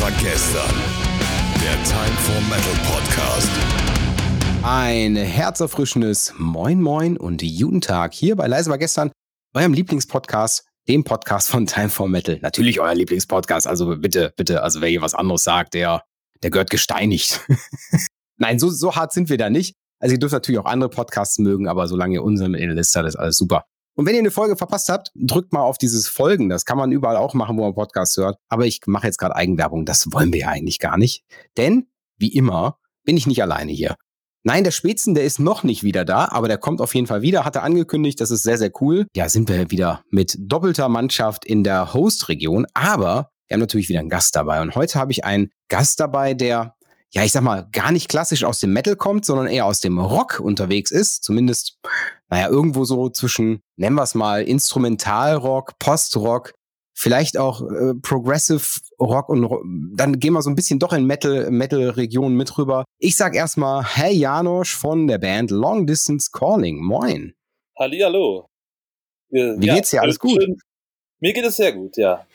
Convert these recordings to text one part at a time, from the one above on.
War gestern? Der Time for Metal Podcast. Ein herzerfrischendes Moin Moin und guten Tag hier bei Leise war gestern, eurem Lieblingspodcast, dem Podcast von Time for Metal. Natürlich euer Lieblingspodcast, also bitte, bitte, also wer hier was anderes sagt, der, der gehört gesteinigt. Nein, so, so hart sind wir da nicht. Also ihr dürft natürlich auch andere Podcasts mögen, aber solange ihr unseren in der Liste habt, ist alles super. Und wenn ihr eine Folge verpasst habt, drückt mal auf dieses Folgen. Das kann man überall auch machen, wo man Podcasts hört. Aber ich mache jetzt gerade Eigenwerbung. Das wollen wir ja eigentlich gar nicht. Denn, wie immer, bin ich nicht alleine hier. Nein, der Spätzen, der ist noch nicht wieder da, aber der kommt auf jeden Fall wieder, hat er angekündigt, das ist sehr, sehr cool. Ja, sind wir wieder mit doppelter Mannschaft in der Host-Region, aber wir haben natürlich wieder einen Gast dabei. Und heute habe ich einen Gast dabei, der ja, ich sag mal, gar nicht klassisch aus dem Metal kommt, sondern eher aus dem Rock unterwegs ist. Zumindest, naja, irgendwo so zwischen, nennen wir es mal, Instrumentalrock, Postrock, vielleicht auch äh, Progressive Rock und dann gehen wir so ein bisschen doch in Metal, Metal-Regionen mit rüber. Ich sag erstmal, hey Janosch von der Band Long Distance Calling. Moin. Hallihallo. Äh, Wie ja, geht's dir? Alles gut? Schön. Mir geht es sehr gut, ja.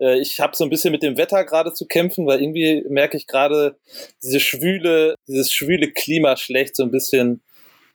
Äh, ich habe so ein bisschen mit dem Wetter gerade zu kämpfen, weil irgendwie merke ich gerade diese schwüle, dieses schwüle Klima schlecht so ein bisschen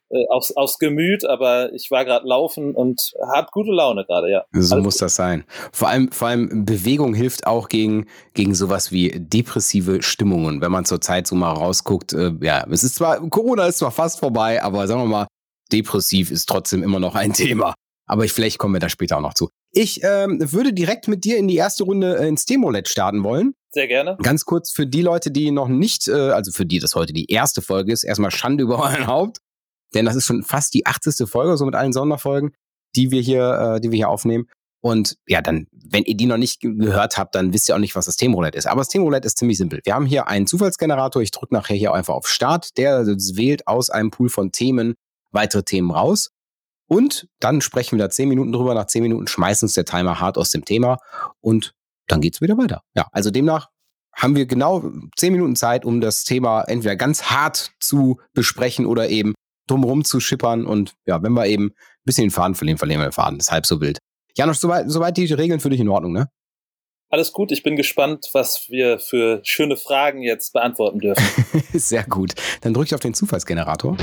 äh, aufs, aufs Gemüt, aber ich war gerade laufen und habe gute Laune gerade, ja. So Alles muss gut. das sein. Vor allem, vor allem Bewegung hilft auch gegen, gegen sowas wie depressive Stimmungen. Wenn man zur Zeit so mal rausguckt, äh, ja, es ist zwar, Corona ist zwar fast vorbei, aber sagen wir mal, depressiv ist trotzdem immer noch ein Thema. Aber ich, vielleicht kommen wir da später auch noch zu. Ich ähm, würde direkt mit dir in die erste Runde äh, ins Demolet starten wollen. Sehr gerne. Ganz kurz für die Leute, die noch nicht, äh, also für die das heute die erste Folge ist, erstmal Schande über euren Haupt. Denn das ist schon fast die 80. Folge, so mit allen Sonderfolgen, die wir hier, äh, die wir hier aufnehmen. Und ja, dann, wenn ihr die noch nicht gehört habt, dann wisst ihr auch nicht, was das Themenroulette ist. Aber das Themenroulette ist ziemlich simpel. Wir haben hier einen Zufallsgenerator. Ich drücke nachher hier einfach auf Start. Der wählt aus einem Pool von Themen weitere Themen raus. Und dann sprechen wir da zehn Minuten drüber. Nach zehn Minuten schmeißen uns der Timer hart aus dem Thema und dann geht's wieder weiter. Ja, also demnach haben wir genau zehn Minuten Zeit, um das Thema entweder ganz hart zu besprechen oder eben drumherum zu schippern. Und ja, wenn wir eben ein bisschen den Faden verlieren, verlieren wir den Faden. Das ist halb so wild. Janosch, soweit, soweit die Regeln für dich in Ordnung, ne? Alles gut, ich bin gespannt, was wir für schöne Fragen jetzt beantworten dürfen. Sehr gut. Dann drücke ich auf den Zufallsgenerator.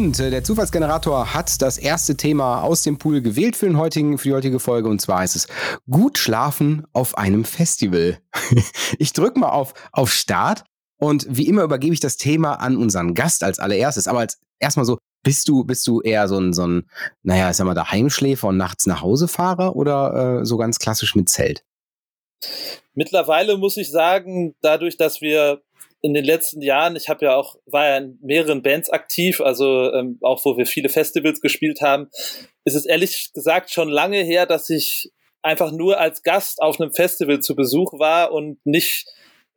Und äh, der Zufallsgenerator hat das erste Thema aus dem Pool gewählt für, den heutigen, für die heutige Folge. Und zwar ist es gut schlafen auf einem Festival. ich drücke mal auf, auf Start. Und wie immer übergebe ich das Thema an unseren Gast als allererstes. Aber als erstmal so, bist du, bist du eher so ein, so ein, naja, ich sag mal, der Heimschläfer und nachts nach Hause Fahrer oder äh, so ganz klassisch mit Zelt? Mittlerweile muss ich sagen, dadurch, dass wir in den letzten Jahren, ich habe ja auch, war ja in mehreren Bands aktiv, also ähm, auch wo wir viele Festivals gespielt haben, ist es ehrlich gesagt schon lange her, dass ich einfach nur als Gast auf einem Festival zu Besuch war und nicht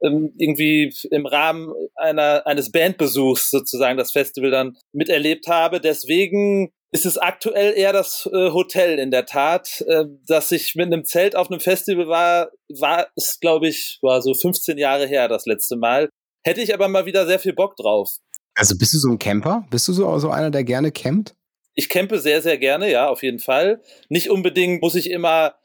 ähm, irgendwie im Rahmen einer, eines Bandbesuchs sozusagen das Festival dann miterlebt habe. Deswegen ist es aktuell eher das äh, Hotel in der Tat, äh, dass ich mit einem Zelt auf einem Festival war, war es glaube ich war so 15 Jahre her das letzte Mal. Hätte ich aber mal wieder sehr viel Bock drauf. Also bist du so ein Camper? Bist du so, so einer, der gerne campt? Ich campe sehr, sehr gerne, ja, auf jeden Fall. Nicht unbedingt muss ich immer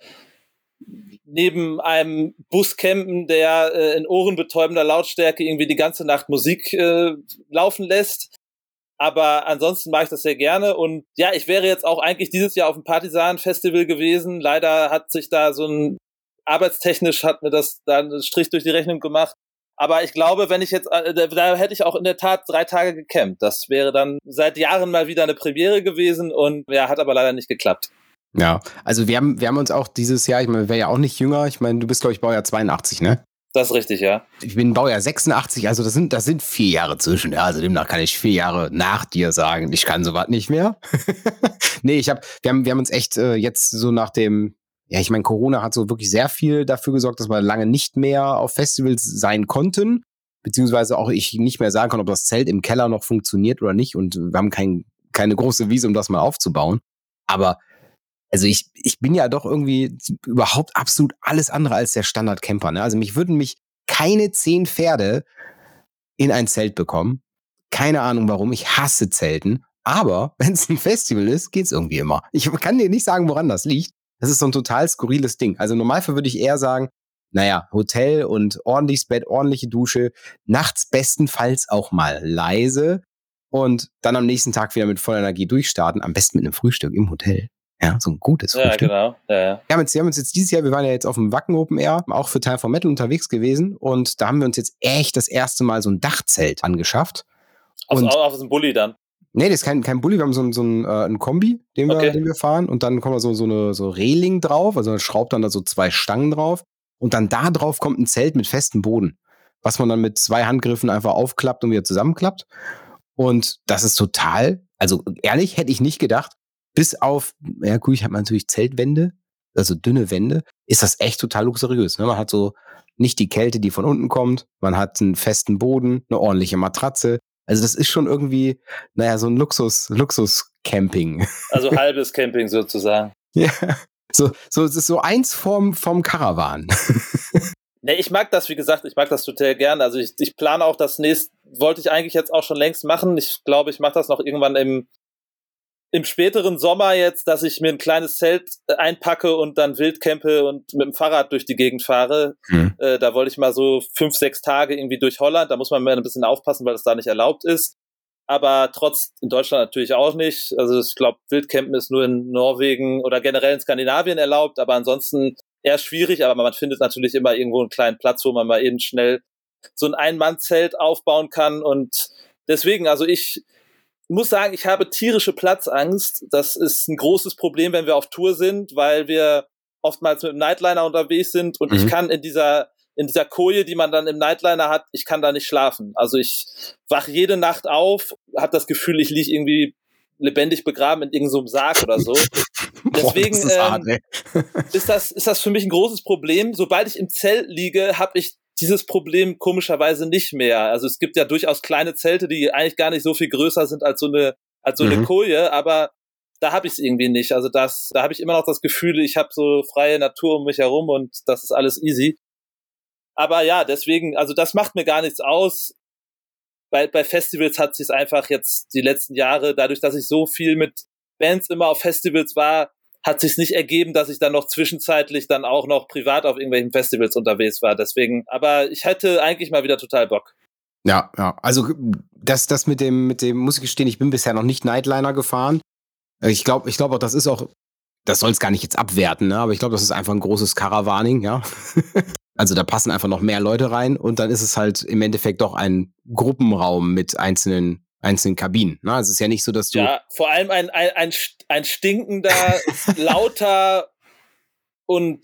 neben einem Bus campen, der äh, in ohrenbetäubender Lautstärke irgendwie die ganze Nacht Musik äh, laufen lässt. Aber ansonsten mache ich das sehr gerne. Und ja, ich wäre jetzt auch eigentlich dieses Jahr auf dem Partisan-Festival gewesen. Leider hat sich da so ein arbeitstechnisch hat mir das da einen Strich durch die Rechnung gemacht. Aber ich glaube, wenn ich jetzt, äh, da hätte ich auch in der Tat drei Tage gecampt. Das wäre dann seit Jahren mal wieder eine Premiere gewesen und ja, hat aber leider nicht geklappt. Ja, also wir haben, wir haben uns auch dieses Jahr, ich meine, wir wären ja auch nicht jünger. Ich meine, du bist, glaube ich, Baujahr 82, ne? Das ist richtig, ja. Ich bin Baujahr 86, also das sind, das sind vier Jahre zwischen. Ja, also demnach kann ich vier Jahre nach dir sagen, ich kann sowas nicht mehr. nee, ich habe, wir haben, wir haben uns echt äh, jetzt so nach dem, ja, ich meine, Corona hat so wirklich sehr viel dafür gesorgt, dass wir lange nicht mehr auf Festivals sein konnten, beziehungsweise auch ich nicht mehr sagen kann, ob das Zelt im Keller noch funktioniert oder nicht und wir haben kein, keine große Wiese, um das mal aufzubauen. Aber also ich, ich bin ja doch irgendwie überhaupt absolut alles andere als der Standard-Camper. Ne? Also mich würden mich keine zehn Pferde in ein Zelt bekommen. Keine Ahnung warum. Ich hasse Zelten. Aber wenn es ein Festival ist, geht's irgendwie immer. Ich kann dir nicht sagen, woran das liegt. Das ist so ein total skurriles Ding. Also normalfall würde ich eher sagen, naja, Hotel und ordentliches Bett, ordentliche Dusche, nachts bestenfalls auch mal leise und dann am nächsten Tag wieder mit voller Energie durchstarten, am besten mit einem Frühstück im Hotel. Ja, so ein gutes Frühstück. Ja, genau. Ja, ja. Wir, haben uns jetzt dieses Jahr, wir waren ja jetzt auf dem Wacken Open Air, auch für Teil von Metal unterwegs gewesen und da haben wir uns jetzt echt das erste Mal so ein Dachzelt angeschafft. Auf, Und- auf dem Bulli dann. Nee, das ist kein, kein Bulli, wir haben so, ein- so ein, äh, ein Kombi, den wir, Okay. den wir fahren und dann kommt da so, so eine so Reling drauf, also man schraubt dann da so zwei Stangen drauf und dann da drauf kommt ein Zelt mit festem Boden, was man dann mit zwei Handgriffen einfach aufklappt und wieder zusammenklappt. Und das ist total, also ehrlich hätte ich nicht gedacht, bis auf, ja gut, ich habe natürlich Zeltwände, also dünne Wände, ist das echt total luxuriös. Ne? Man hat so nicht die Kälte, die von unten kommt, man hat einen festen Boden, eine ordentliche Matratze. Also das ist schon irgendwie, naja, so ein Luxus, Luxus-Camping. Also halbes Camping sozusagen. ja. So, so, es ist so eins vom, vom Karawan. Nee, ich mag das, wie gesagt, ich mag das total gern. Also ich, ich plane auch das nächste, wollte ich eigentlich jetzt auch schon längst machen. Ich glaube, ich mache das noch irgendwann im, im späteren Sommer jetzt, dass ich mir ein kleines Zelt äh, einpacke und dann wild campe und mit dem Fahrrad durch die Gegend fahre. Hm. Äh, da wollte ich mal so fünf, sechs Tage irgendwie durch Holland. Da muss man mal ein bisschen aufpassen, weil das da nicht erlaubt ist. Aber trotz in Deutschland natürlich auch nicht. Also ich glaube, Wildcampen ist nur in Norwegen oder generell in Skandinavien erlaubt, aber ansonsten eher schwierig. Aber man findet natürlich immer irgendwo einen kleinen Platz, wo man mal eben schnell so ein Ein-Mann-Zelt aufbauen kann. Und deswegen, also ich muss sagen, ich habe tierische Platzangst. Das ist ein großes Problem, wenn wir auf Tour sind, weil wir oftmals mit dem Nightliner unterwegs sind und Mhm. ich kann in dieser in dieser Koje, die man dann im Nightliner hat, ich kann da nicht schlafen. Also ich wach jede Nacht auf, habe das Gefühl, ich liege irgendwie lebendig begraben in irgendeinem Sarg oder so. Deswegen, das ist hart, ähm, ey. Ist das, ist das für mich ein großes Problem. Sobald ich im Zelt liege, habe ich dieses Problem komischerweise nicht mehr. Also es gibt ja durchaus kleine Zelte, die eigentlich gar nicht so viel größer sind als so eine, als so eine Mhm. Koje, aber da habe ich es irgendwie nicht. Also das, da habe ich immer noch das Gefühl, ich habe so freie Natur um mich herum und das ist alles easy. Aber ja, deswegen, also das macht mir gar nichts aus. Bei, bei Festivals hat sich einfach jetzt die letzten Jahre, dadurch, dass ich so viel mit Bands immer auf Festivals war, hat sich nicht ergeben, dass ich dann noch zwischenzeitlich dann auch noch privat auf irgendwelchen Festivals unterwegs war. Deswegen, aber ich hätte eigentlich mal wieder total Bock. Ja, ja. Also das, das mit dem, mit dem, muss ich gestehen, ich bin bisher noch nicht Nightliner gefahren. Ich glaube, ich glaube auch, das ist auch, das soll es gar nicht jetzt abwerten, ne? aber ich glaube, das ist einfach ein großes Caravaning, ja. also da passen einfach noch mehr Leute rein und dann ist es halt im Endeffekt doch ein Gruppenraum mit einzelnen, einzelnen Kabinen. Ne? Also es ist ja nicht so, dass du. Ja, vor allem ein, ein, ein, ein stinkender, lauter und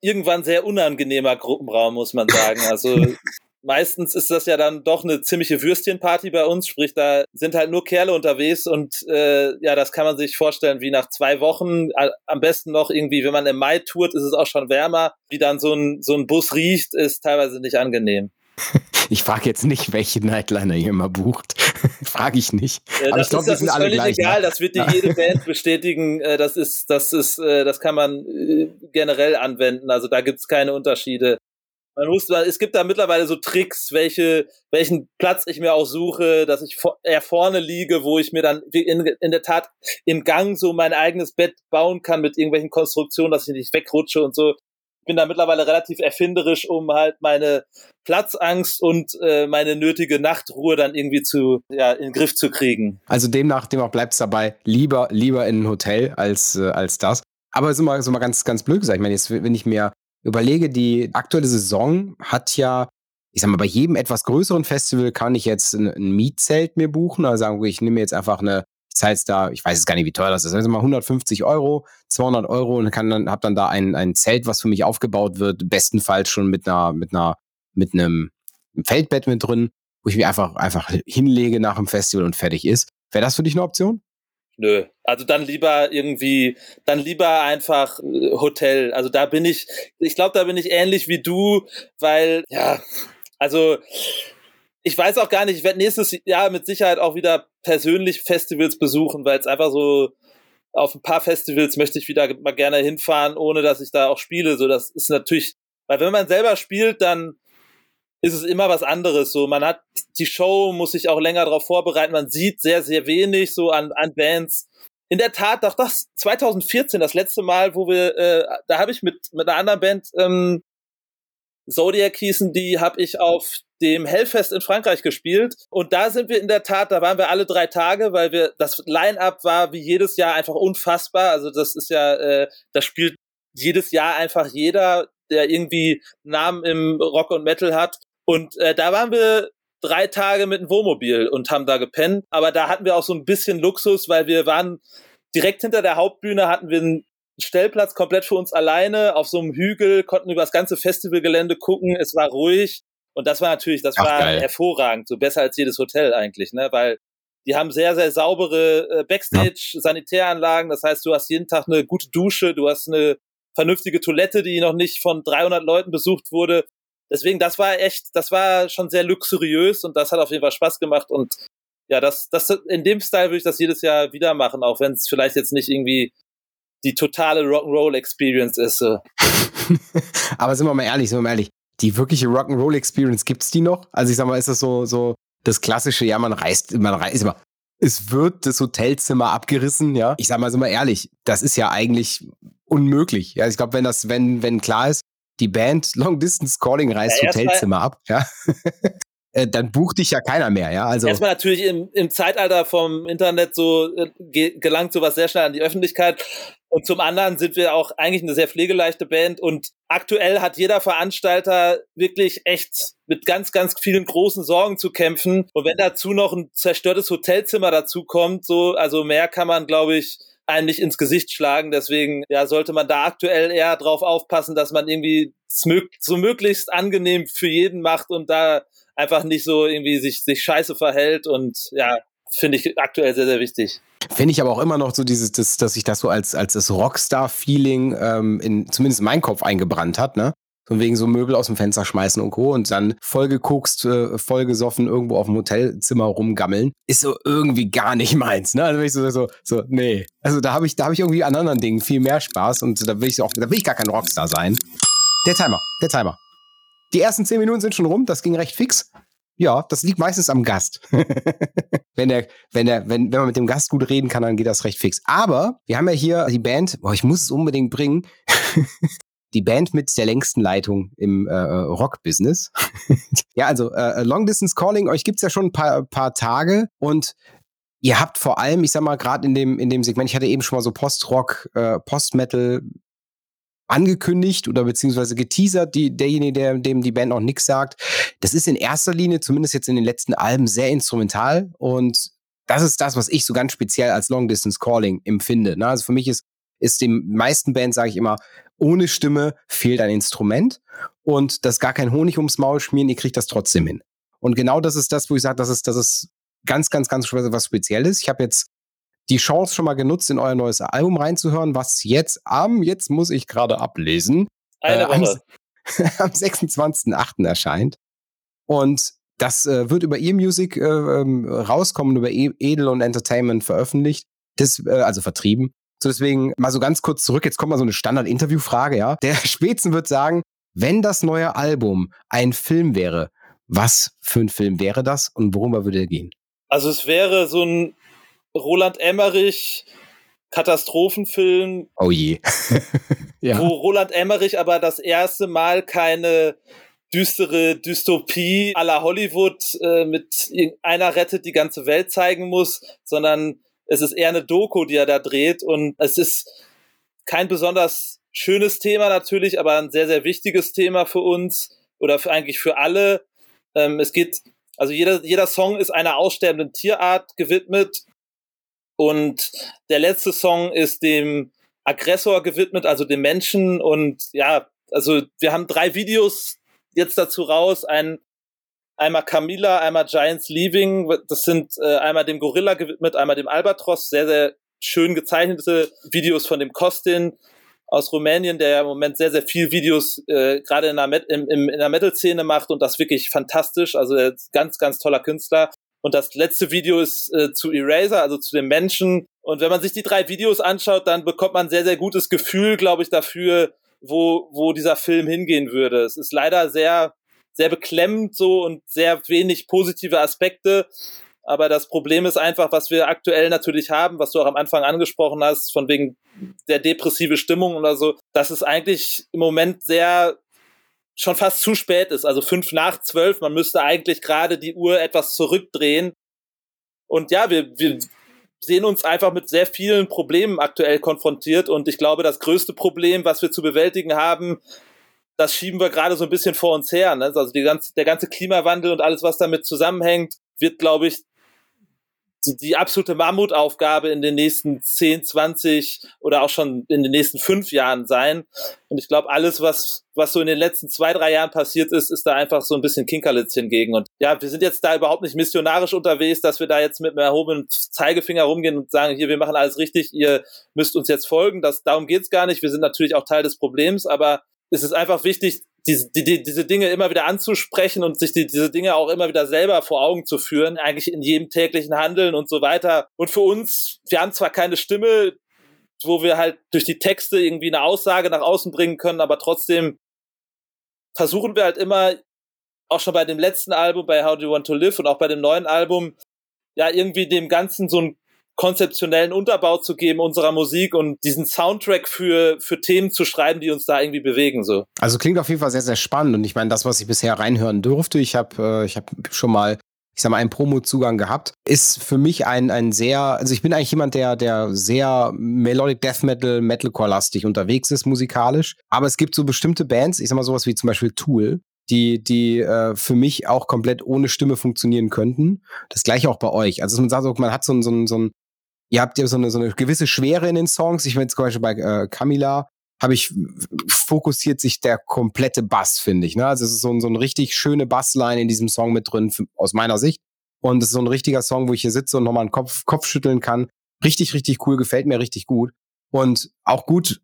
irgendwann sehr unangenehmer Gruppenraum, muss man sagen. Also meistens ist das ja dann doch eine ziemliche Würstchenparty bei uns, sprich, da sind halt nur Kerle unterwegs und äh, ja, das kann man sich vorstellen, wie nach zwei Wochen, a- am besten noch irgendwie, wenn man im Mai tourt, ist es auch schon wärmer, wie dann so ein, so ein Bus riecht, ist teilweise nicht angenehm. Ich frage jetzt nicht, welche Nightliner ihr immer bucht. frage ich nicht. Äh, Aber das ich glaub, ist, die das sind ist alle völlig gleich, egal, ne? das wird dir jede Band bestätigen. Äh, das ist, das ist, äh, das kann man äh, generell anwenden. Also da gibt's keine Unterschiede. Man muss, es gibt da mittlerweile so Tricks, welche, welchen Platz ich mir auch suche, dass ich vor, eher vorne liege, wo ich mir dann in, in der Tat im Gang so mein eigenes Bett bauen kann mit irgendwelchen Konstruktionen, dass ich nicht wegrutsche und so. Ich bin da mittlerweile relativ erfinderisch, um halt meine Platzangst und äh, meine nötige Nachtruhe dann irgendwie zu, ja, in den Griff zu kriegen. Also demnach, demnach bleibt es dabei, lieber, lieber in ein Hotel als, äh, als das. Aber so mal, so mal ganz, ganz blöd gesagt. Ich meine, jetzt, wenn ich mir überlege, die aktuelle Saison hat ja, ich sag mal, bei jedem etwas größeren Festival kann ich jetzt ein, ein Mietzelt mir buchen. Also sagen wir, ich nehme jetzt einfach eine, jetzt da, ich weiß jetzt gar nicht, wie teuer das ist, also mal 150 Euro, 200 Euro und kann dann, hab dann da ein, ein Zelt, was für mich aufgebaut wird, bestenfalls schon mit einer, mit einer, mit einem Feldbett mit drin, wo ich mich einfach, einfach hinlege nach dem Festival und fertig ist. Wäre das für dich eine Option? Nö. Also dann lieber irgendwie, dann lieber einfach äh, Hotel. Also da bin ich, ich glaube, da bin ich ähnlich wie du, weil, ja, also ich weiß auch gar nicht, ich werde nächstes Jahr mit Sicherheit auch wieder persönlich Festivals besuchen, weil es einfach so auf ein paar Festivals möchte ich wieder mal gerne hinfahren, ohne dass ich da auch spiele. So, das ist natürlich, weil wenn man selber spielt, dann ist es immer was anderes. So, man hat die Show, muss sich auch länger darauf vorbereiten. Man sieht sehr, sehr wenig so an, an Bands. In der Tat, doch das 2014, das letzte Mal, wo wir, äh, da habe ich mit mit einer anderen Band ähm, Zodiac hießen die, habe ich auf dem Hellfest in Frankreich gespielt. Und da sind wir in der Tat, da waren wir alle drei Tage, weil wir, das Line-Up war wie jedes Jahr einfach unfassbar. Also das ist ja, äh, das spielt jedes Jahr einfach jeder, der irgendwie Namen im Rock und Metal hat. Und äh, da waren wir drei Tage mit dem Wohnmobil und haben da gepennt. Aber da hatten wir auch so ein bisschen Luxus, weil wir waren direkt hinter der Hauptbühne hatten wir einen Stellplatz komplett für uns alleine auf so einem Hügel, konnten über das ganze Festivalgelände gucken. Es war ruhig. Und das war natürlich, das Ach, war geil. hervorragend, so besser als jedes Hotel eigentlich, ne? Weil die haben sehr, sehr saubere äh, Backstage-Sanitäranlagen. Das heißt, du hast jeden Tag eine gute Dusche, du hast eine vernünftige Toilette, die noch nicht von 300 Leuten besucht wurde. Deswegen, das war echt, das war schon sehr luxuriös und das hat auf jeden Fall Spaß gemacht und ja, das, das, in dem Style würde ich das jedes Jahr wieder machen, auch wenn es vielleicht jetzt nicht irgendwie die totale Rock'n'Roll Experience ist. So. Aber sind wir mal ehrlich, sind wir mal ehrlich, die wirkliche Rock'n'Roll Experience gibt's die noch? Also ich sag mal, ist das so, so das klassische, ja, man reist, man reist immer. Es wird das Hotelzimmer abgerissen, ja. Ich sag mal, sind wir ehrlich, das ist ja eigentlich unmöglich. Ja, ich glaube, wenn das, wenn, wenn klar ist, die Band Long Distance Calling reißt ja, Hotelzimmer ab, ja. Äh, dann bucht dich ja keiner mehr, ja. Also erstmal natürlich im, im Zeitalter vom Internet so äh, gelangt sowas sehr schnell an die Öffentlichkeit. Und zum anderen sind wir auch eigentlich eine sehr pflegeleichte Band und aktuell hat jeder Veranstalter wirklich echt mit ganz, ganz vielen großen Sorgen zu kämpfen. Und wenn dazu noch ein zerstörtes Hotelzimmer dazu kommt, so, also mehr kann man, glaube ich, einem nicht ins Gesicht schlagen. Deswegen ja, sollte man da aktuell eher drauf aufpassen, dass man irgendwie so möglichst angenehm für jeden macht und da einfach nicht so irgendwie sich, sich scheiße verhält und ja, finde ich aktuell sehr, sehr wichtig. Finde ich aber auch immer noch so dieses, das, dass sich das so als, als das Rockstar-Feeling ähm, in zumindest in meinen Kopf eingebrannt hat, ne? Von wegen so Möbel aus dem Fenster schmeißen und Co. und dann vollgeguckst, äh, vollgesoffen irgendwo auf dem Hotelzimmer rumgammeln, ist so irgendwie gar nicht meins, ne? Also ich so, so, so, nee. Also da habe ich, da ich irgendwie an anderen Dingen viel mehr Spaß und da will ich auch, da will ich gar kein Rockstar sein. Der Timer, der Timer. Die ersten zehn Minuten sind schon rum, das ging recht fix. Ja, das liegt meistens am Gast. wenn, der, wenn, der, wenn, wenn man mit dem Gast gut reden kann, dann geht das recht fix. Aber wir haben ja hier die Band, boah, ich muss es unbedingt bringen. die Band mit der längsten Leitung im äh, Rock-Business. ja, also äh, Long Distance Calling, euch gibt's ja schon ein paar, paar Tage und ihr habt vor allem, ich sag mal, gerade in dem, in dem Segment, ich hatte eben schon mal so Post-Rock, äh, Post-Metal angekündigt oder beziehungsweise geteasert, die, derjenige, der, dem die Band noch nichts sagt. Das ist in erster Linie, zumindest jetzt in den letzten Alben, sehr instrumental und das ist das, was ich so ganz speziell als Long Distance Calling empfinde. Ne? Also für mich ist, ist den meisten Bands, sage ich immer, ohne Stimme fehlt ein Instrument und das gar kein Honig ums Maul schmieren, ihr kriegt das trotzdem hin. Und genau das ist das, wo ich sage, das ist, das ist ganz, ganz, ganz was Spezielles. Ich habe jetzt die Chance schon mal genutzt, in euer neues Album reinzuhören, was jetzt am, jetzt muss ich gerade ablesen, äh, am, am 26.08. erscheint. Und das äh, wird über E-Music äh, ähm, rauskommen, über e Edel und Entertainment veröffentlicht, das, äh, also vertrieben. So deswegen mal so ganz kurz zurück, jetzt kommt mal so eine Standard-Interview-Frage, ja. Der Spätzen wird sagen, wenn das neue Album ein Film wäre, was für ein Film wäre das und worüber würde er gehen? Also es wäre so ein Roland Emmerich Katastrophenfilm. Oh je. ja. Wo Roland Emmerich aber das erste Mal keine düstere Dystopie à la Hollywood äh, mit einer rettet die ganze Welt zeigen muss, sondern es ist eher eine Doku, die er da dreht und es ist kein besonders schönes Thema natürlich, aber ein sehr, sehr wichtiges Thema für uns oder für, eigentlich für alle. Ähm, es geht, also jeder, jeder Song ist einer aussterbenden Tierart gewidmet und der letzte Song ist dem Aggressor gewidmet, also dem Menschen. Und ja, also wir haben drei Videos jetzt dazu raus. Ein, einmal Camilla, einmal Giants Leaving. Das sind äh, einmal dem Gorilla gewidmet, einmal dem Albatros. Sehr, sehr schön gezeichnete Videos von dem Kostin aus Rumänien, der ja im Moment sehr, sehr viel Videos äh, gerade in der, Met im, im, in der Metal-Szene macht und das wirklich fantastisch. Also ganz, ganz toller Künstler. Und das letzte Video ist äh, zu Eraser, also zu dem Menschen. Und wenn man sich die drei Videos anschaut, dann bekommt man sehr, sehr gutes Gefühl, glaube ich, dafür, wo, wo dieser Film hingehen würde. Es ist leider sehr sehr beklemmend so und sehr wenig positive Aspekte. Aber das Problem ist einfach, was wir aktuell natürlich haben, was du auch am Anfang angesprochen hast, von wegen der depressive Stimmung oder so, dass es eigentlich im Moment sehr schon fast zu spät ist. Also fünf nach zwölf, man müsste eigentlich gerade die Uhr etwas zurückdrehen. Und ja, wir, wir sehen uns einfach mit sehr vielen Problemen aktuell konfrontiert. Und ich glaube, das größte Problem, was wir zu bewältigen haben, das schieben wir gerade so ein bisschen vor uns her. Ne? Also die ganze, der ganze Klimawandel und alles, was damit zusammenhängt, wird, glaube ich, die absolute Mammutaufgabe in den nächsten 10, 20 oder auch schon in den nächsten fünf Jahren sein. Und ich glaube, alles, was, was so in den letzten zwei, drei Jahren passiert ist, ist da einfach so ein bisschen Kinkerlitz hingegen. Und ja, wir sind jetzt da überhaupt nicht missionarisch unterwegs, dass wir da jetzt mit einem erhobenen Zeigefinger rumgehen und sagen, hier, wir machen alles richtig, ihr müsst uns jetzt folgen. Das, darum geht's gar nicht. Wir sind natürlich auch Teil des Problems, aber es ist einfach wichtig, diese, die, diese Dinge immer wieder anzusprechen und sich die, diese Dinge auch immer wieder selber vor Augen zu führen, eigentlich in jedem täglichen Handeln und so weiter. Und für uns, wir haben zwar keine Stimme, wo wir halt durch die Texte irgendwie eine Aussage nach außen bringen können, aber trotzdem versuchen wir halt immer, auch schon bei dem letzten Album, bei How Do You Want to Live und auch bei dem neuen Album, ja, irgendwie dem Ganzen so ein konzeptionellen Unterbau zu geben unserer Musik und diesen Soundtrack für, für Themen zu schreiben, die uns da irgendwie bewegen. So. Also klingt auf jeden Fall sehr, sehr spannend. Und ich meine, das, was ich bisher reinhören durfte, ich habe äh, hab schon mal ich sag mal, einen Promo-Zugang gehabt, ist für mich ein, ein sehr, also ich bin eigentlich jemand, der, der sehr Melodic Death Metal, Metalcore-lastig unterwegs ist, musikalisch. Aber es gibt so bestimmte Bands, ich sag mal sowas wie zum Beispiel Tool, die, die äh, für mich auch komplett ohne Stimme funktionieren könnten. Das gleiche auch bei euch. Also man sagt, man hat so so so ihr habt ja so eine, so eine gewisse Schwere in den Songs. Ich meine, zum Beispiel bei äh, Camila habe ich fokussiert sich der komplette Bass, finde ich. Ne? Also es ist so, ein, so ein richtig schöne Bassline in diesem Song mit drin, aus meiner Sicht. Und es ist so ein richtiger Song, wo ich hier sitze und nochmal einen Kopf, Kopf schütteln kann. Richtig, richtig cool, gefällt mir richtig gut. Und auch gut,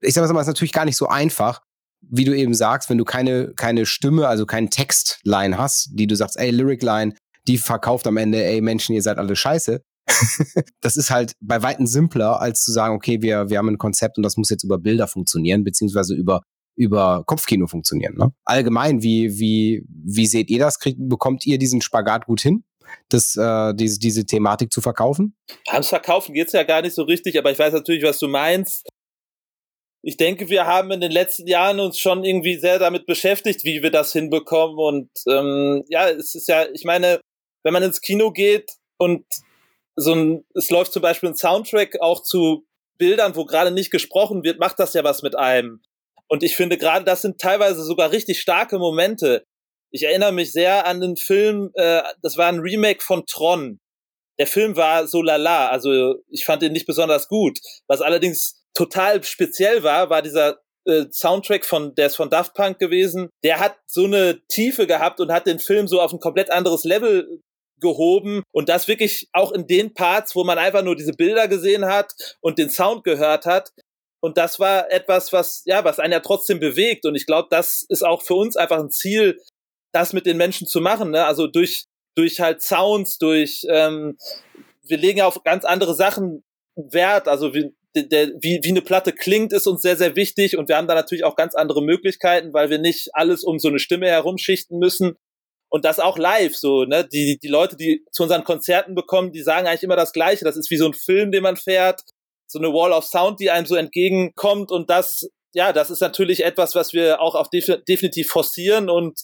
ich sag mal, es ist natürlich gar nicht so einfach, wie du eben sagst, wenn du keine, keine Stimme, also keinen Textline hast, die du sagst, ey, Lyric-Line, die verkauft am Ende, ey, Menschen, ihr seid alle scheiße. das ist halt bei Weitem simpler, als zu sagen, okay, wir, wir haben ein Konzept und das muss jetzt über Bilder funktionieren, beziehungsweise über, über Kopfkino funktionieren. Ne? Allgemein, wie, wie, wie seht ihr das? Kriegt, bekommt ihr diesen Spagat gut hin? Das, äh, diese, diese Thematik zu verkaufen? Ans Verkaufen geht's ja gar nicht so richtig, aber ich weiß natürlich, was du meinst. Ich denke, wir haben in den letzten Jahren uns schon irgendwie sehr damit beschäftigt, wie wir das hinbekommen. Und ähm, ja, es ist ja, ich meine, wenn man ins Kino geht und so ein, es läuft zum Beispiel ein Soundtrack auch zu Bildern, wo gerade nicht gesprochen wird, macht das ja was mit einem. Und ich finde gerade, das sind teilweise sogar richtig starke Momente. Ich erinnere mich sehr an den Film, äh, das war ein Remake von Tron. Der Film war so lala, also ich fand ihn nicht besonders gut. Was allerdings total speziell war, war dieser äh, Soundtrack von, der ist von Daft Punk gewesen. Der hat so eine Tiefe gehabt und hat den Film so auf ein komplett anderes Level gehoben und das wirklich auch in den Parts, wo man einfach nur diese Bilder gesehen hat und den Sound gehört hat. Und das war etwas, was, ja, was einen ja trotzdem bewegt. Und ich glaube, das ist auch für uns einfach ein Ziel, das mit den Menschen zu machen. Ne? Also durch, durch halt Sounds, durch, ähm, wir legen ja auf ganz andere Sachen Wert. Also wie, der, wie, wie eine Platte klingt, ist uns sehr, sehr wichtig. Und wir haben da natürlich auch ganz andere Möglichkeiten, weil wir nicht alles um so eine Stimme herumschichten müssen, und das auch live so, ne? Die, die Leute, die zu unseren Konzerten bekommen, die sagen eigentlich immer das Gleiche. Das ist wie so ein Film, den man fährt, so eine Wall of Sound, die einem so entgegenkommt und das ja, das ist natürlich etwas, was wir auch auf def definitiv forcieren und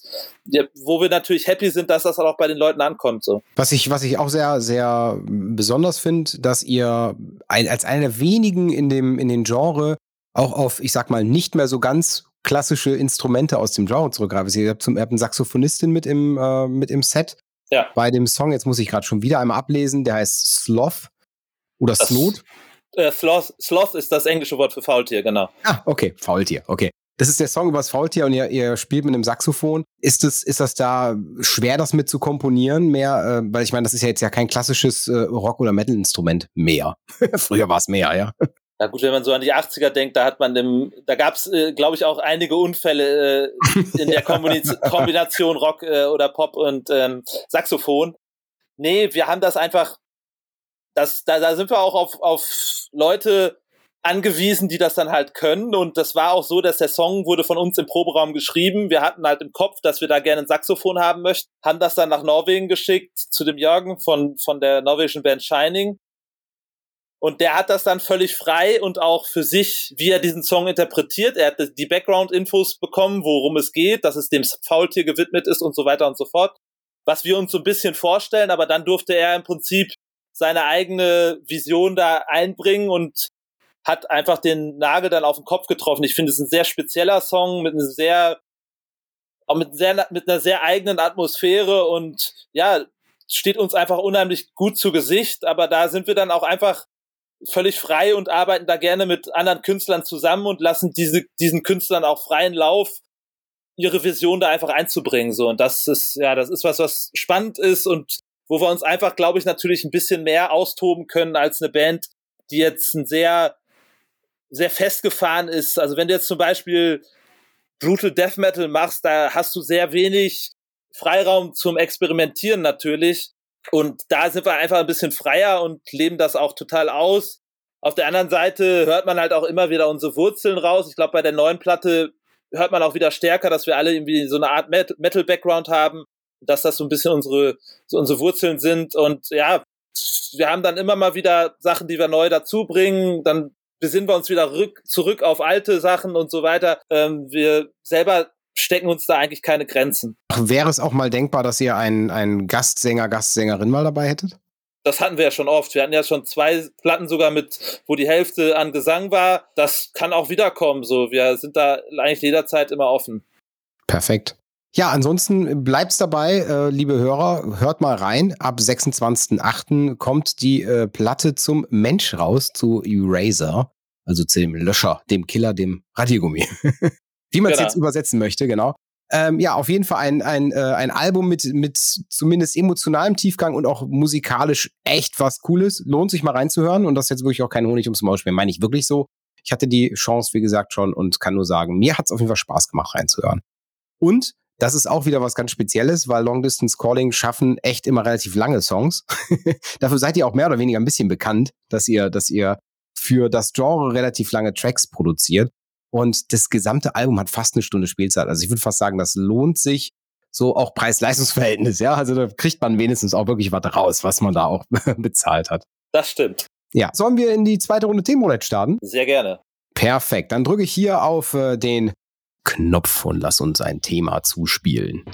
ja, wo wir natürlich happy sind, dass das auch bei den Leuten ankommt. So. Was ich, was ich auch sehr, sehr besonders finde, dass ihr ein, als einer der wenigen in dem, in dem Genre auch auf, ich sag mal, nicht mehr so ganz klassische Instrumente aus dem Genre zurückgreifen. Ihr habt, zum, ihr habt Saxophonistin mit im, äh, mit im Set. Ja. Bei dem Song, jetzt muss ich gerade schon wieder einmal ablesen, der heißt Sloth oder das, Sloth. Äh, Sloth. Sloth ist das englische Wort für Faultier, genau. Ah, okay, Faultier, okay. Das ist der Song über das Faultier und ihr, ihr spielt mit einem Saxophon. Ist das, ist das da schwer, das mit zu komponieren? Mehr, äh, weil ich meine, das ist ja jetzt ja kein klassisches äh, Rock- oder Metal-Instrument mehr. Früher war es mehr, ja. Ja gut, wenn man so an die 80er denkt, da hat man dem, da gab es, äh, glaube ich, auch einige Unfälle äh, in der Kombination, Kombination Rock äh, oder Pop und ähm, Saxophon. Nee, wir haben das einfach, das, da, da sind wir auch auf, auf Leute angewiesen, die das dann halt können. Und das war auch so, dass der Song wurde von uns im Proberaum geschrieben. Wir hatten halt im Kopf, dass wir da gerne ein Saxophon haben möchten, haben das dann nach Norwegen geschickt zu dem Jürgen von, von der norwegischen Band Shining. Und der hat das dann völlig frei und auch für sich, wie er diesen Song interpretiert. Er hat die Background-Infos bekommen, worum es geht, dass es dem Faultier gewidmet ist und so weiter und so fort. Was wir uns so ein bisschen vorstellen, aber dann durfte er im Prinzip seine eigene Vision da einbringen und hat einfach den Nagel dann auf den Kopf getroffen. Ich finde es ein sehr spezieller Song mit einem sehr, auch mit sehr, mit einer sehr eigenen Atmosphäre und ja, steht uns einfach unheimlich gut zu Gesicht, aber da sind wir dann auch einfach völlig frei und arbeiten da gerne mit anderen Künstlern zusammen und lassen diese, diesen Künstlern auch freien Lauf, ihre Vision da einfach einzubringen. So, und das ist, ja, das ist was, was spannend ist und wo wir uns einfach, glaube ich, natürlich ein bisschen mehr austoben können als eine Band, die jetzt ein sehr, sehr festgefahren ist. Also wenn du jetzt zum Beispiel Brutal Death Metal machst, da hast du sehr wenig Freiraum zum Experimentieren natürlich. Und da sind wir einfach ein bisschen freier und leben das auch total aus. Auf der anderen Seite hört man halt auch immer wieder unsere Wurzeln raus. Ich glaube, bei der neuen Platte hört man auch wieder stärker, dass wir alle irgendwie so eine Art Metal-Background haben, dass das so ein bisschen unsere, so unsere Wurzeln sind. Und ja, wir haben dann immer mal wieder Sachen, die wir neu dazu bringen. Dann besinnen wir uns wieder rück, zurück auf alte Sachen und so weiter. Ähm, wir selber stecken uns da eigentlich keine Grenzen. Wäre es auch mal denkbar, dass ihr einen, einen Gastsänger, Gastsängerin mal dabei hättet? Das hatten wir ja schon oft. Wir hatten ja schon zwei Platten sogar mit, wo die Hälfte an Gesang war. Das kann auch wiederkommen. So, wir sind da eigentlich jederzeit immer offen. Perfekt. Ja, ansonsten bleibt's dabei, äh, liebe Hörer, hört mal rein. Ab 26.08. kommt die äh, Platte zum Mensch raus, zu Eraser, also zu dem Löscher, dem Killer, dem Radiergummi. Wie man es genau. jetzt übersetzen möchte, genau. Ähm, ja, auf jeden Fall ein, ein, äh, ein Album mit, mit zumindest emotionalem Tiefgang und auch musikalisch echt was Cooles. Lohnt sich mal reinzuhören und das ist jetzt wirklich auch kein Honig ums Maul spielen, meine ich wirklich so. Ich hatte die Chance, wie gesagt, schon und kann nur sagen, mir hat es auf jeden Fall Spaß gemacht, reinzuhören. Und das ist auch wieder was ganz Spezielles, weil Long Distance Calling schaffen echt immer relativ lange Songs. Dafür seid ihr auch mehr oder weniger ein bisschen bekannt, dass ihr, dass ihr für das Genre relativ lange Tracks produziert. Und das gesamte Album hat fast eine Stunde Spielzeit. Also ich würde fast sagen, das lohnt sich so auch Preis-Leistungs-Verhältnis, ja. Also da kriegt man wenigstens auch wirklich was raus, was man da auch bezahlt hat. Das stimmt. Ja, sollen wir in die zweite Runde Themenroulette starten? Sehr gerne. Perfekt. Dann drücke ich hier auf äh, den Knopf und lass uns ein Thema zuspielen.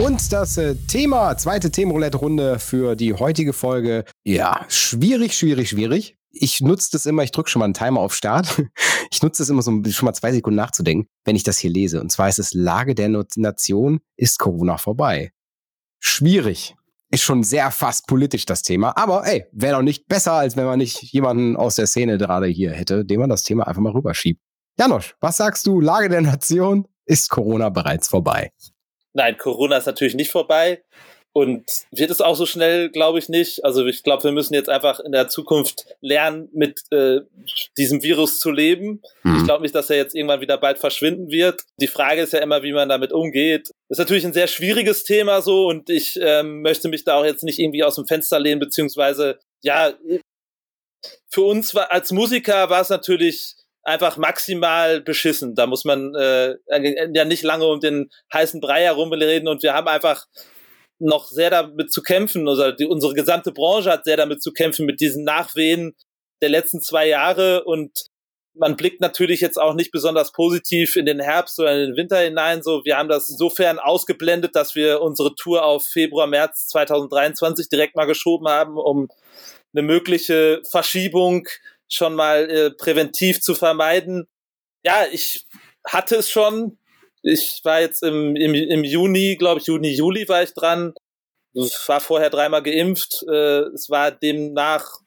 Und das äh, Thema, zweite Themenroulette-Runde für die heutige Folge. Ja, schwierig, schwierig, schwierig. Ich nutze das immer, ich drücke schon mal einen Timer auf Start. Ich nutze das immer so schon mal zwei Sekunden nachzudenken, wenn ich das hier lese. Und zwar ist es Lage der Nation, ist Corona vorbei. Schwierig. Ist schon sehr fast politisch das Thema. Aber ey, wäre doch nicht besser, als wenn man nicht jemanden aus der Szene gerade hier hätte, dem man das Thema einfach mal rüberschiebt. Janosch, was sagst du? Lage der Nation, ist Corona bereits vorbei? Nein, Corona ist natürlich nicht vorbei und wird es auch so schnell, glaube ich, nicht. Also ich glaube, wir müssen jetzt einfach in der Zukunft lernen, mit äh, diesem Virus zu leben. Mhm. Ich glaube nicht, dass er jetzt irgendwann wieder bald verschwinden wird. Die Frage ist ja immer, wie man damit umgeht. Das ist natürlich ein sehr schwieriges Thema so und ich ähm, möchte mich da auch jetzt nicht irgendwie aus dem Fenster lehnen, beziehungsweise ja, für uns war, als Musiker war es natürlich einfach maximal beschissen. Da muss man äh, ja nicht lange um den heißen Brei herumreden und wir haben einfach noch sehr damit zu kämpfen, also die, unsere gesamte Branche hat sehr damit zu kämpfen mit diesen Nachwehen der letzten zwei Jahre und man blickt natürlich jetzt auch nicht besonders positiv in den Herbst oder in den Winter hinein. So, wir haben das insofern ausgeblendet, dass wir unsere Tour auf Februar, März 2023 direkt mal geschoben haben, um eine mögliche Verschiebung schon mal äh, präventiv zu vermeiden. Ja, ich hatte es schon. Ich war jetzt im, im, im Juni, glaube ich, Juni, Juli war ich dran. Ich war vorher dreimal geimpft. Äh, es war demnach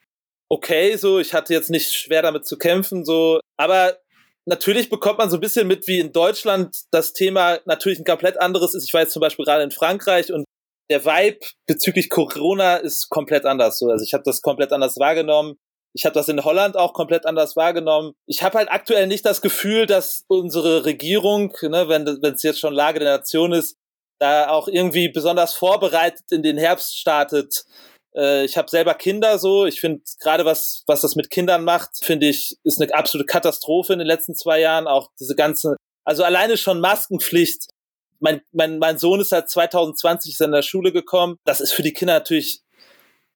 okay, so. Ich hatte jetzt nicht schwer damit zu kämpfen, so. Aber natürlich bekommt man so ein bisschen mit, wie in Deutschland das Thema natürlich ein komplett anderes ist. Ich war jetzt zum Beispiel gerade in Frankreich und der Vibe bezüglich Corona ist komplett anders. So. Also ich habe das komplett anders wahrgenommen Ich habe das in Holland auch komplett anders wahrgenommen. Ich habe halt aktuell nicht das Gefühl, dass unsere Regierung, ne, wenn es jetzt schon Lage der Nation ist, da auch irgendwie besonders vorbereitet in den Herbst startet. Äh, ich habe selber Kinder so. Ich finde gerade was, was das mit Kindern macht, finde ich, ist eine absolute Katastrophe in den letzten zwei Jahren. Auch diese ganze, also alleine schon Maskenpflicht. Mein, mein, mein Sohn ist seit 2020 ist in der Schule gekommen. Das ist für die Kinder natürlich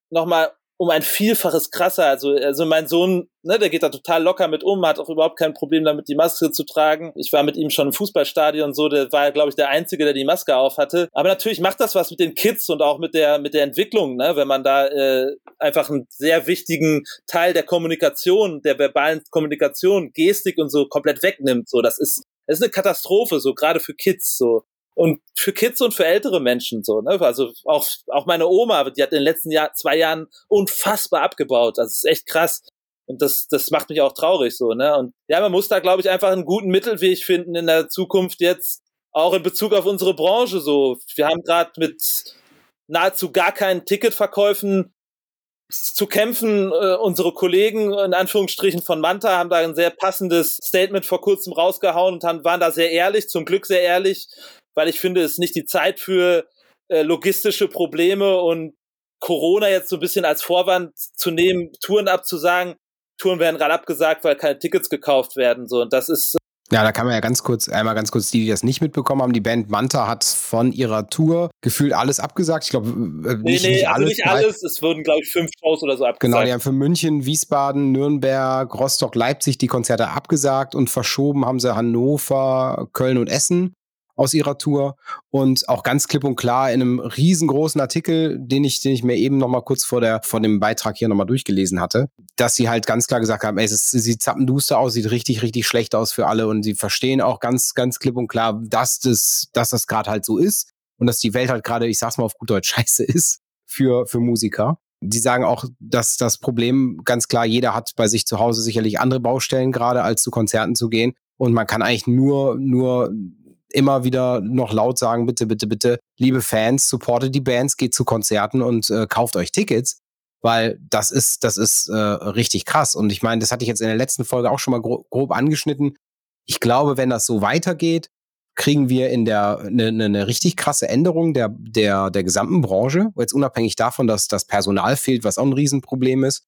nochmal um ein Vielfaches krasser. Also, also mein Sohn, ne, der geht da total locker mit um, hat auch überhaupt kein Problem damit, die Maske zu tragen. Ich war mit ihm schon im Fußballstadion so, der war, glaube ich, der Einzige, der die Maske auf hatte. Aber natürlich macht das was mit den Kids und auch mit der, mit der Entwicklung, ne, wenn man da äh, einfach einen sehr wichtigen Teil der Kommunikation, der verbalen Kommunikation, Gestik und so komplett wegnimmt. So, das ist, das ist eine Katastrophe, so gerade für Kids. So, und für Kids und für ältere Menschen so, ne? Also auch, auch meine Oma, die hat in den letzten Jahr, zwei Jahren unfassbar abgebaut. Das ist echt krass. Und das, das macht mich auch traurig so, ne? Und ja, man muss da, glaube ich, einfach einen guten Mittelweg finden in der Zukunft jetzt, auch in Bezug auf unsere Branche so. Wir haben gerade mit nahezu gar keinen Ticketverkäufen zu kämpfen. Äh, unsere Kollegen in Anführungsstrichen von Manta haben da ein sehr passendes Statement vor kurzem rausgehauen und haben, waren da sehr ehrlich, zum Glück sehr ehrlich weil ich finde, es ist nicht die Zeit für äh, logistische Probleme und Corona jetzt so ein bisschen als Vorwand zu nehmen, Touren abzusagen. Touren werden gerade abgesagt, weil keine Tickets gekauft werden. So, und das ist ja, da kann man ja ganz kurz, einmal ganz kurz, die, die das nicht mitbekommen haben, die Band Manta hat von ihrer Tour gefühlt alles abgesagt. Ich glaube, äh, nee, nicht, nee, nicht also alles. nicht alles. Es wurden, glaube ich, fünf Shows oder so abgesagt. Genau, die haben für München, Wiesbaden, Nürnberg, Rostock, Leipzig die Konzerte abgesagt und verschoben haben sie Hannover, Köln und Essen aus ihrer Tour und auch ganz klipp und klar in einem riesengroßen Artikel, den ich, den ich mir eben noch mal kurz vor der, vor dem Beitrag hier noch mal durchgelesen hatte, dass sie halt ganz klar gesagt haben, ey, es, sieht zappenduster aus, sieht richtig, richtig schlecht aus für alle und sie verstehen auch ganz, ganz klipp und klar, dass das, dass das gerade halt so ist und dass die Welt halt gerade, ich sag's mal auf gut Deutsch, scheiße ist für, für Musiker. Die sagen auch, dass das Problem ganz klar, jeder hat bei sich zu Hause sicherlich andere Baustellen gerade, als zu Konzerten zu gehen. Und man kann eigentlich nur, nur immer wieder noch laut sagen, bitte, bitte, bitte, liebe Fans, supportet die Bands, geht zu Konzerten und äh, kauft euch Tickets, weil das ist, das ist äh, richtig krass. Und ich meine, das hatte ich jetzt in der letzten Folge auch schon mal grob, grob angeschnitten. Ich glaube, wenn das so weitergeht, kriegen wir in der eine ne, ne richtig krasse Änderung der, der, der gesamten Branche. Jetzt unabhängig davon, dass das Personal fehlt, was auch ein Riesenproblem ist,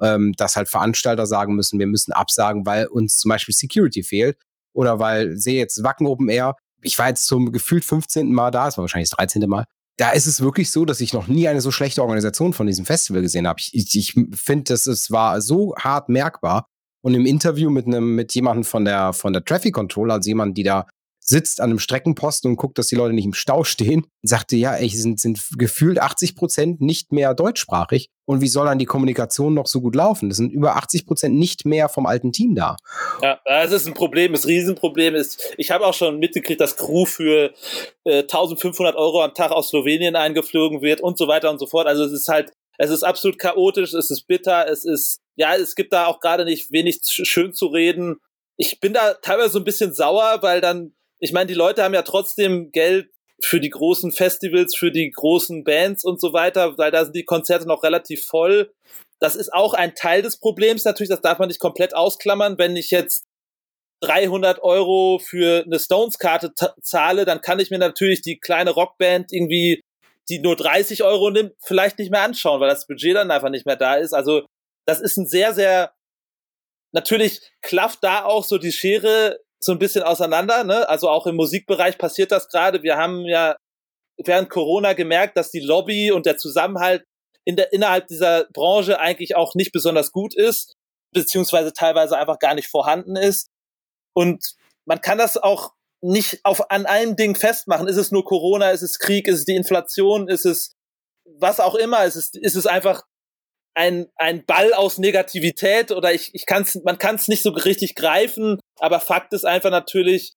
ähm, dass halt Veranstalter sagen müssen, wir müssen absagen, weil uns zum Beispiel Security fehlt oder weil sehe jetzt Wacken Open Air, ich war jetzt zum gefühlt 15. Mal da, es war wahrscheinlich das 13. Mal. Da ist es wirklich so, dass ich noch nie eine so schlechte Organisation von diesem Festival gesehen habe. Ich, ich, ich finde, dass es war so hart merkbar. Und im Interview mit einem, mit jemandem von der, von der Traffic Control, also jemand, die da sitzt an einem Streckenposten und guckt, dass die Leute nicht im Stau stehen, sagte, ja, ey, sind, sind gefühlt 80 Prozent nicht mehr deutschsprachig. Und wie soll dann die Kommunikation noch so gut laufen? Das sind über 80 Prozent nicht mehr vom alten Team da. Ja, das ist ein Problem, das Riesenproblem ist, ich habe auch schon mitgekriegt, dass Crew für äh, 1500 Euro am Tag aus Slowenien eingeflogen wird und so weiter und so fort. Also es ist halt, es ist absolut chaotisch, es ist bitter, es ist, ja, es gibt da auch gerade nicht wenig schön zu reden. Ich bin da teilweise so ein bisschen sauer, weil dann ich meine, die Leute haben ja trotzdem Geld für die großen Festivals, für die großen Bands und so weiter, weil da sind die Konzerte noch relativ voll. Das ist auch ein Teil des Problems natürlich, das darf man nicht komplett ausklammern. Wenn ich jetzt 300 Euro für eine Stones-Karte zahle, dann kann ich mir natürlich die kleine Rockband irgendwie, die nur 30 Euro nimmt, vielleicht nicht mehr anschauen, weil das Budget dann einfach nicht mehr da ist. Also das ist ein sehr, sehr, natürlich klafft da auch so die Schere so ein bisschen auseinander. Ne? Also auch im Musikbereich passiert das gerade. Wir haben ja während Corona gemerkt, dass die Lobby und der Zusammenhalt in der, innerhalb dieser Branche eigentlich auch nicht besonders gut ist, beziehungsweise teilweise einfach gar nicht vorhanden ist. Und man kann das auch nicht auf, an einem Ding festmachen. Ist es nur Corona? Ist es Krieg? Ist es die Inflation? Ist es was auch immer? Ist es, ist es einfach ein, ein Ball aus Negativität oder ich, ich kann's, man kann es nicht so richtig greifen, aber Fakt ist einfach natürlich,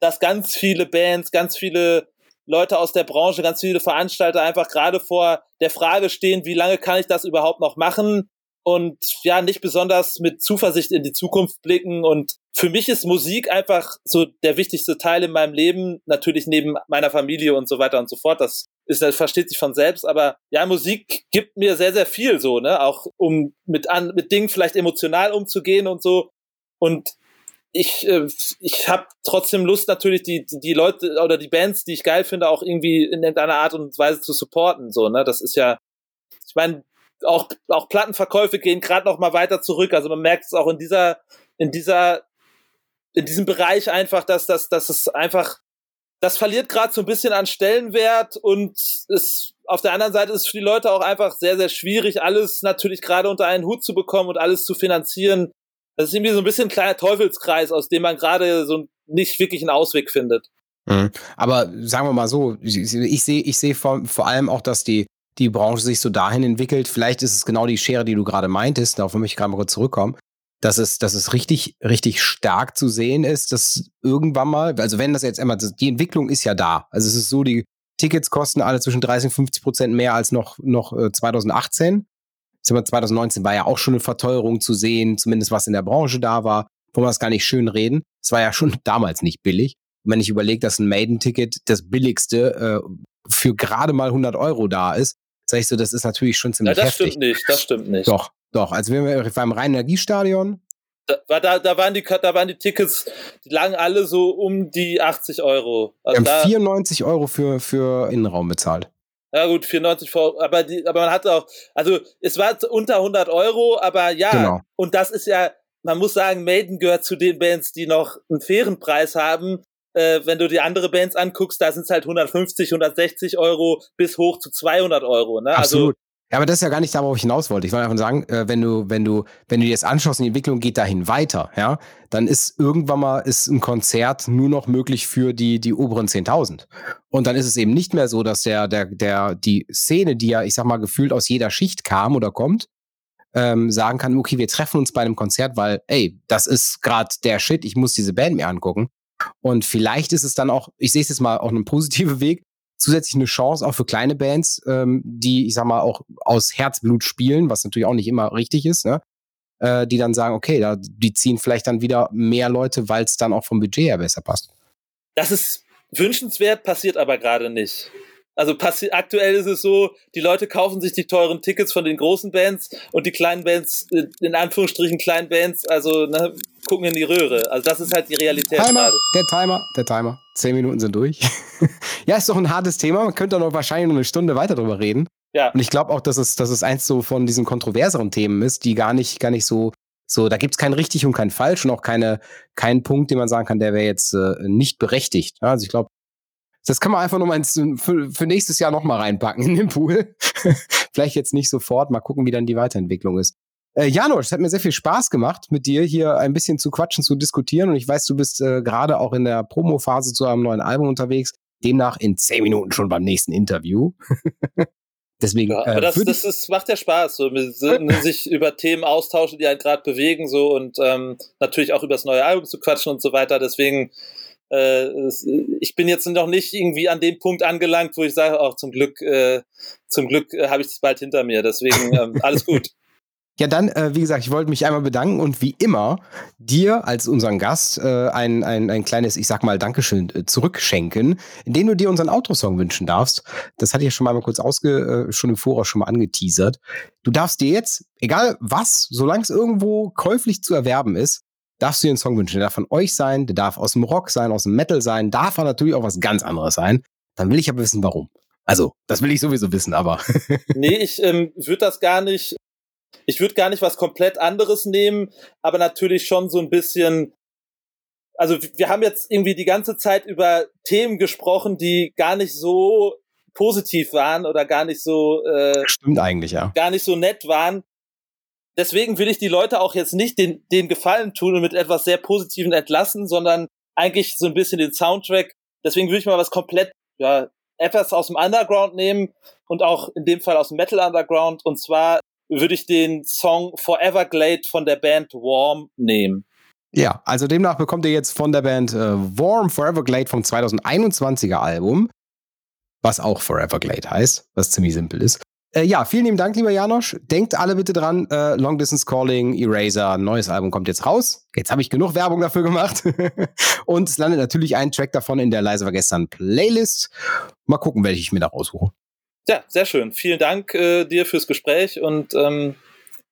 dass ganz viele Bands, ganz viele Leute aus der Branche, ganz viele Veranstalter einfach gerade vor der Frage stehen, wie lange kann ich das überhaupt noch machen? und ja, nicht besonders mit Zuversicht in die Zukunft blicken. Und für mich ist Musik einfach so der wichtigste Teil in meinem Leben, natürlich neben meiner Familie und so weiter und so fort. Das ist, das versteht sich von selbst, aber ja, Musik gibt mir sehr, sehr viel so, ne? Auch um mit an, mit Dingen vielleicht emotional umzugehen und so. Und ich, äh, ich habe trotzdem Lust, natürlich die, die Leute oder die Bands, die ich geil finde, auch irgendwie in irgendeiner Art und Weise zu supporten. So, ne? Das ist ja, ich meine, auch, auch Plattenverkäufe gehen gerade noch mal weiter zurück. Also man merkt es auch in dieser, in dieser, in diesem Bereich einfach, dass, dass, dass es einfach, das verliert gerade so ein bisschen an Stellenwert und es auf der anderen Seite ist es für die Leute auch einfach sehr, sehr schwierig, alles natürlich gerade unter einen Hut zu bekommen und alles zu finanzieren. Das ist irgendwie so ein bisschen ein kleiner Teufelskreis, aus dem man gerade so nicht wirklich einen Ausweg findet. Mhm. Aber sagen wir mal so, ich, sehe ich sehe vor, vor allem auch, dass die, die Branche sich so dahin entwickelt. Vielleicht ist es genau die Schere, die du gerade meintest, darauf möchte ich gerade mal kurz zurückkommen, dass es, dass es richtig, richtig stark zu sehen ist, dass irgendwann mal, also wenn das jetzt immer, die Entwicklung ist ja da. Also es ist so, die Tickets kosten alle zwischen 30 und 50 Prozent mehr als noch, noch 2018. 2019 war ja auch schon eine Verteuerung zu sehen, zumindest was in der Branche da war. Wollen wir das gar nicht schön reden. Es war ja schon damals nicht billig. Und wenn ich überlege, dass ein Maiden-Ticket das billigste äh, für gerade mal 100 Euro da ist, sag ich so, das ist natürlich schon ziemlich ja, das heftig. stimmt nicht, das stimmt nicht. Doch, doch. Also wir waren im Rhein-Energiestadion. Da, da, da, waren die, da waren die Tickets, die lagen alle so um die 80 Euro. Also wir haben 94 Euro für, für Innenraum bezahlt. Ja gut, 94 vor, aber die, aber man hat auch, also es war unter 100 Euro, aber ja, Genau. und das ist ja, man muss sagen, Maiden gehört zu den Bands, die noch einen fairen Preis haben. Äh, wenn du die andere Bands anguckst, da sind es halt 150, 160 Euro bis hoch zu 200 Euro. Ne? Also Absolut. Ja, aber das ist ja gar nicht da, worauf ich hinaus wollte. Ich wollte einfach sagen, äh, wenn du, wenn du, wenn du dir das anschaust und die Entwicklung geht dahin weiter, ja, dann ist irgendwann mal ist ein Konzert nur noch möglich für die, die oberen 10.000. Und dann ist es eben nicht mehr so, dass der, der, der, die Szene, die ja, ich sag mal, gefühlt aus jeder Schicht kam oder kommt, ähm, sagen kann, okay, wir treffen uns bei einem Konzert, weil, ey, das ist gerade der Shit, ich muss diese Band mir angucken. Und vielleicht ist es dann auch, ich sehe es jetzt mal auf einem positiven Weg, zusätzlich eine Chance auch für kleine Bands, ähm, die, ich sag mal, auch aus Herzblut spielen, was natürlich auch nicht immer richtig ist, ne? Äh, die dann sagen, okay, da, die ziehen vielleicht dann wieder mehr Leute, weil es dann auch vom Budget her besser passt. das ist wünschenswert, passiert aber gerade nicht. Also aktuell ist es so, die Leute kaufen sich die teuren Tickets von den großen Bands und die kleinen Bands, äh, in Anführungsstrichen kleinen Bands, also ne, gucken in die Röhre. Also das ist halt die Realität Timer, gerade. der Timer, der Timer. Zehn Minuten sind durch. ja, ist doch ein hartes Thema. Man könnte doch noch wahrscheinlich noch eine Stunde weiter drüber reden. Ja. Und ich glaube auch, dass es, dass es eins so von diesen kontroverseren Themen ist, die gar nicht, gar nicht so, so, da gibt's kein richtig und kein falsch und auch keine, keinen Punkt, den man sagen kann, der wäre jetzt äh, nicht berechtigt. Ja, also ich glaube, das kann man einfach nur mal ins, für, für nächstes Jahr nochmal reinpacken in den Pool. Vielleicht jetzt nicht sofort, mal gucken, wie dann die Weiterentwicklung ist. Äh, Janosch, es hat mir sehr viel Spaß gemacht, mit dir hier ein bisschen zu quatschen, zu diskutieren. Und ich weiß, du bist äh, gerade auch in der Promo-Phase zu einem neuen Album unterwegs. Demnach in zehn Minuten schon beim nächsten Interview. Deswegen. Ja, aber äh, das, das ist, macht ja Spaß, so sich über Themen austauschen, die einen gerade bewegen, so und ähm, natürlich auch über das neue Album zu quatschen und so weiter. Deswegen, es- ich bin jetzt noch nicht irgendwie an dem Punkt angelangt, wo ich sage, auch zum Glück, äh, zum Glück äh, habe ich das bald hinter mir. Deswegen ähm, alles gut. Ja, dann, äh, wie gesagt, ich wollte mich einmal bedanken und wie immer dir als unseren Gast äh, ein, ein, ein kleines, ich sag mal, Dankeschön äh, zurückschenken, indem du dir unseren Outro-Song wünschen darfst. Das hatte ich ja schon mal kurz ausge, äh, schon im Voraus schon mal angeteasert. Du darfst dir jetzt, egal was, solange es irgendwo käuflich zu erwerben ist, darfst du dir einen Song wünschen. Der darf von euch sein, der darf aus dem Rock sein, aus dem Metal sein, darf aber natürlich auch was ganz anderes sein. Dann will ich aber wissen, warum. Also, das will ich sowieso wissen, aber Nee, ich ähm, würde das gar nicht, ich würde gar nicht was komplett anderes nehmen, aber natürlich schon so ein bisschen, also wir haben jetzt irgendwie die ganze Zeit über Themen gesprochen, die gar nicht so positiv waren oder gar nicht so, äh, stimmt eigentlich, ja. gar nicht so nett waren. Deswegen will ich die Leute auch jetzt nicht den, den Gefallen tun und mit etwas sehr Positiven entlassen, sondern eigentlich so ein bisschen den Soundtrack. Deswegen würde ich mal was komplett, ja, etwas aus dem Underground nehmen und auch in dem Fall aus dem Metal Underground. Und zwar würde ich den Song Forever Glade von der Band Warm nehmen. Ja, also demnach bekommt ihr jetzt von der Band äh, Warm Forever Glade vom 2021er Album, was auch Forever Glade heißt, was ziemlich simpel ist. Äh, ja, vielen lieben Dank, lieber Janosch. Denkt alle bitte dran, äh, Long Distance Calling, Eraser, neues Album kommt jetzt raus. Jetzt habe ich genug Werbung dafür gemacht. Und es landet natürlich ein Track davon in der Leise war gestern Playlist. Mal gucken, welche ich mir da raussuche. Ja, sehr schön. Vielen Dank äh, dir fürs Gespräch und ähm,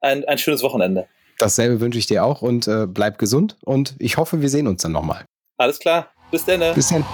ein, ein schönes Wochenende. Dasselbe wünsche ich dir auch und äh, bleib gesund und ich hoffe, wir sehen uns dann nochmal. Alles klar. Bis dann. Bis dann.